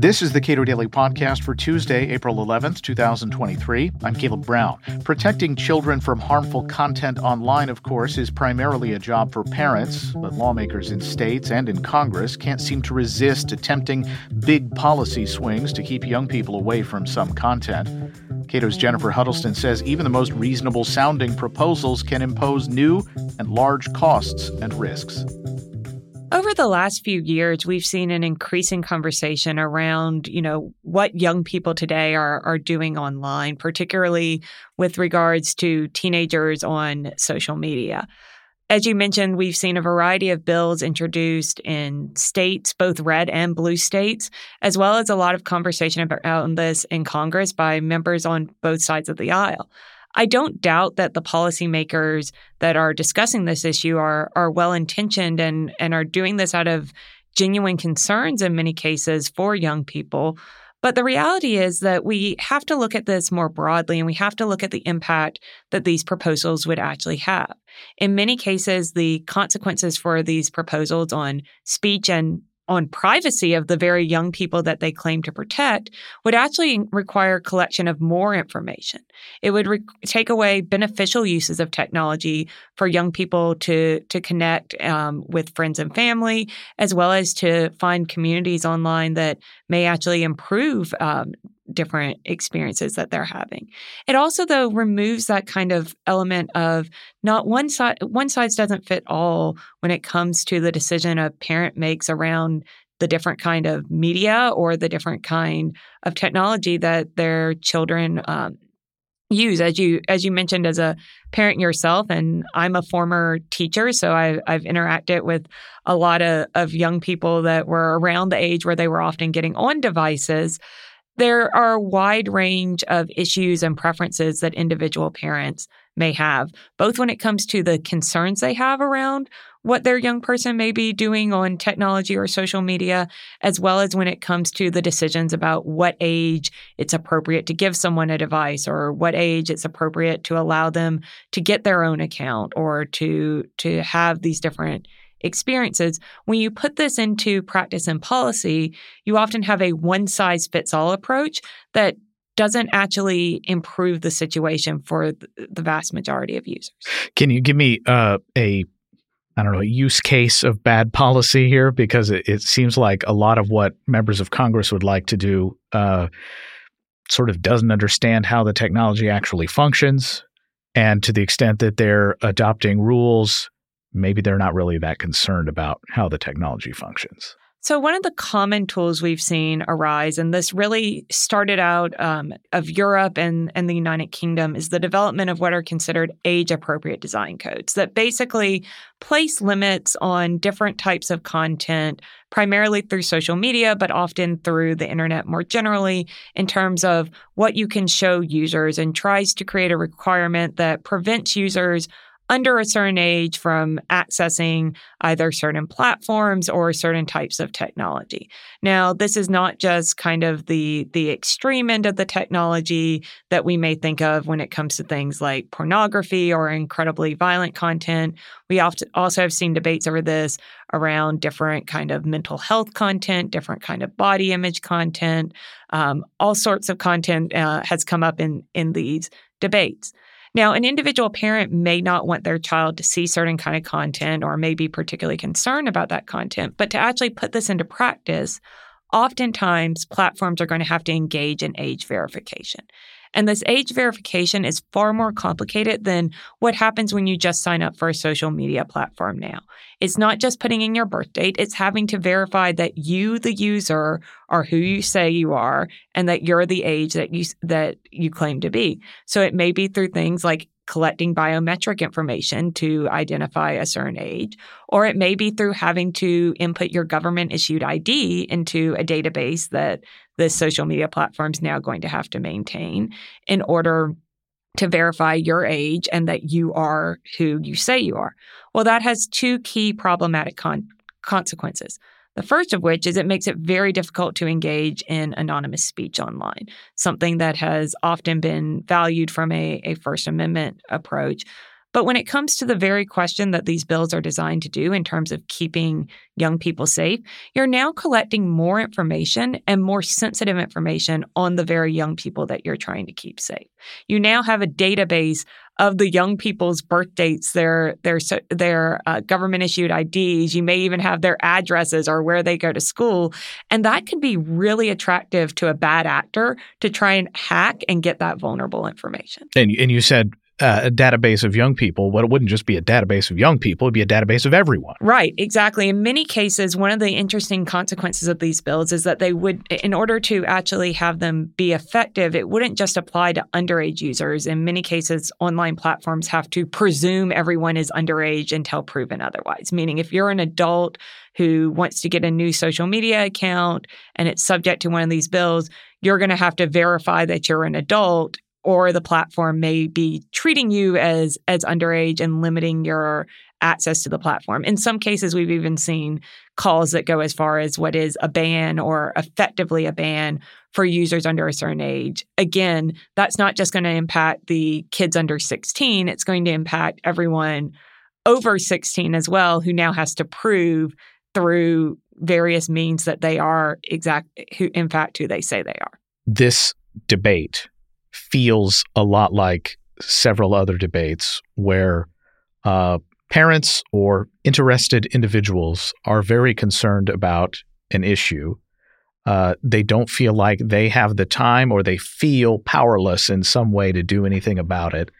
This is the Cato Daily Podcast for Tuesday, April 11th, 2023. I'm Caleb Brown. Protecting children from harmful content online, of course, is primarily a job for parents, but lawmakers in states and in Congress can't seem to resist attempting big policy swings to keep young people away from some content. Cato's Jennifer Huddleston says even the most reasonable sounding proposals can impose new and large costs and risks. Over the last few years, we've seen an increasing conversation around, you know, what young people today are are doing online, particularly with regards to teenagers on social media. As you mentioned, we've seen a variety of bills introduced in states, both red and blue states, as well as a lot of conversation about this in Congress by members on both sides of the aisle. I don't doubt that the policymakers that are discussing this issue are are well intentioned and and are doing this out of genuine concerns in many cases for young people. But the reality is that we have to look at this more broadly and we have to look at the impact that these proposals would actually have. In many cases, the consequences for these proposals on speech and on privacy of the very young people that they claim to protect would actually require collection of more information. It would re- take away beneficial uses of technology for young people to to connect um, with friends and family, as well as to find communities online that may actually improve um, different experiences that they're having. It also though removes that kind of element of not one side one size doesn't fit all when it comes to the decision a parent makes around the different kind of media or the different kind of technology that their children um, use as you as you mentioned as a parent yourself and i'm a former teacher so I, i've interacted with a lot of, of young people that were around the age where they were often getting on devices there are a wide range of issues and preferences that individual parents may have, both when it comes to the concerns they have around what their young person may be doing on technology or social media, as well as when it comes to the decisions about what age it's appropriate to give someone a device or what age it's appropriate to allow them to get their own account or to to have these different experiences. When you put this into practice and policy, you often have a one size fits all approach that doesn't actually improve the situation for the vast majority of users. Can you give me uh, a I don't know, a use case of bad policy here because it, it, seems like a lot of what members of Congress would like to do uh, sort of doesn't understand how the technology actually functions. And to the extent that they're adopting rules maybe they're not really that concerned about how the technology functions. So, one of the common tools we've seen arise, and this really started out um, of Europe and, and the United Kingdom, is the development of what are considered age appropriate design codes that basically place limits on different types of content, primarily through social media, but often through the internet more generally, in terms of what you can show users and tries to create a requirement that prevents users under a certain age from accessing either certain platforms or certain types of technology. Now, this is not just kind of the the extreme end of the technology that we may think of when it comes to things like pornography or incredibly violent content. We also have seen debates over this around different kind of mental health content, different kind of body image content. Um, all sorts of content uh, has come up in in these debates. Now, an individual parent may not want their child to see certain kind of content or may be particularly concerned about that content, but to actually put this into practice, oftentimes platforms are going to have to engage in age verification. And this age verification is far more complicated than what happens when you just sign up for a social media platform now. It's not just putting in your birth date, it's having to verify that you the user are who you say you are and that you're the age that you that you claim to be. So it may be through things like collecting biometric information to identify a certain age, or it may be through having to input your government issued ID into a database that the social media platform is now going to have to maintain in order to verify your age and that you are who you say you are. Well, that has two key problematic con- consequences. The first of which is it makes it very difficult to engage in anonymous speech online, something that has often been valued from a, a First Amendment approach. But when it comes to the very question that these bills are designed to do in terms of keeping young people safe, you're now collecting more information and more sensitive information on the very young people that you're trying to keep safe. You now have a database of the young people's birth dates, their their their uh, government issued IDs. You may even have their addresses or where they go to school, and that can be really attractive to a bad actor to try and hack and get that vulnerable information. And and you said uh, a database of young people, well, it wouldn't just be a database of young people, it'd be a database of everyone. Right, exactly. In many cases, one of the interesting consequences of these bills is that they would, in order to actually have them be effective, it wouldn't just apply to underage users. In many cases, online platforms have to presume everyone is underage until proven otherwise, meaning if you're an adult who wants to get a new social media account and it's subject to one of these bills, you're going to have to verify that you're an adult or the platform may be treating you as as underage and limiting your access to the platform. In some cases we've even seen calls that go as far as what is a ban or effectively a ban for users under a certain age. Again, that's not just going to impact the kids under 16, it's going to impact everyone over 16 as well who now has to prove through various means that they are exact who in fact who they say they are. This debate feels a lot like several other debates where uh, parents or interested individuals are very concerned about an issue. Uh, they don't feel like they have the time or they feel powerless in some way to do anything about it.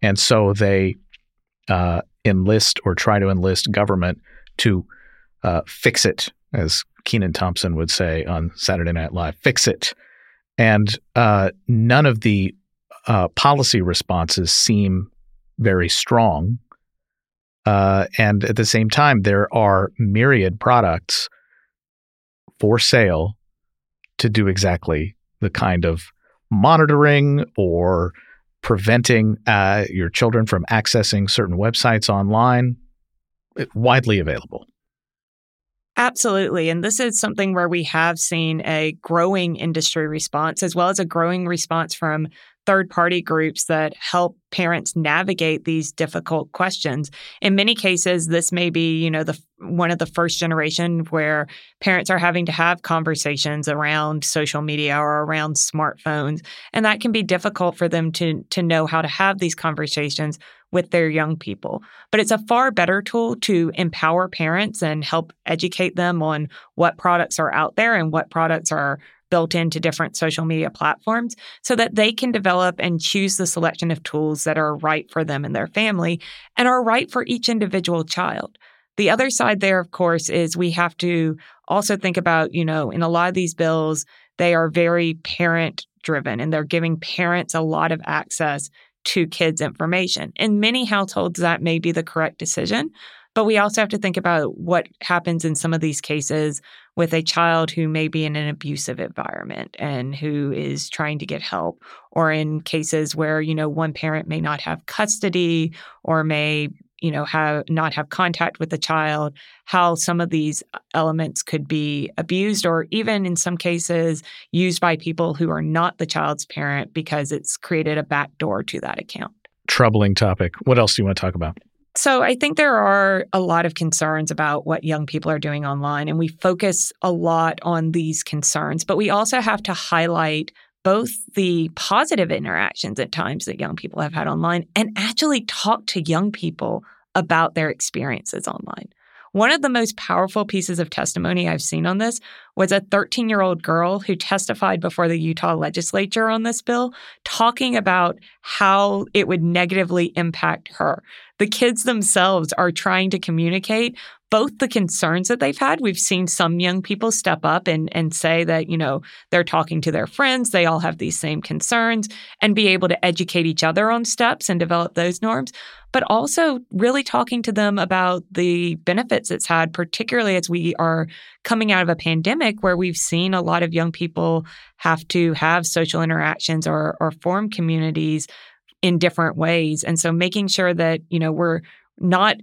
And so they uh, enlist or try to enlist government to uh, fix it, as Kenan Thompson would say on Saturday Night Live fix it. And uh, none of the uh, policy responses seem very strong. Uh, and at the same time, there are myriad products for sale to do exactly the kind of monitoring or preventing uh, your children from accessing certain websites online, widely available. Absolutely. And this is something where we have seen a growing industry response as well as a growing response from third party groups that help parents navigate these difficult questions. In many cases, this may be, you know, the one of the first generation where parents are having to have conversations around social media or around smartphones, and that can be difficult for them to to know how to have these conversations with their young people. But it's a far better tool to empower parents and help educate them on what products are out there and what products are built into different social media platforms so that they can develop and choose the selection of tools that are right for them and their family and are right for each individual child. The other side there, of course, is we have to also think about, you know, in a lot of these bills, they are very parent driven and they're giving parents a lot of access to kids' information. In many households, that may be the correct decision. But we also have to think about what happens in some of these cases with a child who may be in an abusive environment and who is trying to get help, or in cases where, you know, one parent may not have custody or may you know have not have contact with the child how some of these uh, elements could be abused or even in some cases used by people who are not the child's parent because it's created a backdoor to that account. Troubling topic. What else do you want to talk about so I think there are a lot of concerns about what young people are doing online, and we focus a lot on these concerns, but we also have to highlight both the positive interactions at times that young people have had online and actually talk to young people about their experiences online. One of the most powerful pieces of testimony I've seen on this was a 13 year old girl who testified before the Utah legislature on this bill, talking about how it would negatively impact her the kids themselves are trying to communicate both the concerns that they've had. We've seen some young people step up and, and say that, you know, they're talking to their friends, they all have these same concerns, and be able to educate each other on steps and develop those norms, but also really talking to them about the benefits it's had, particularly as we are coming out of a pandemic where we've seen a lot of young people have to have social interactions or, or form communities in different ways. And so making sure that, you know, we're not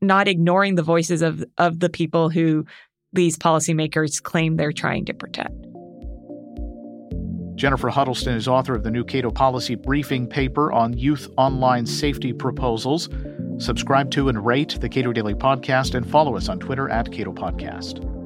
not ignoring the voices of of the people who these policymakers claim they're trying to protect. Jennifer Huddleston is author of the new Cato Policy Briefing paper on youth online safety proposals. Subscribe to and rate the Cato Daily Podcast and follow us on Twitter at Cato Podcast.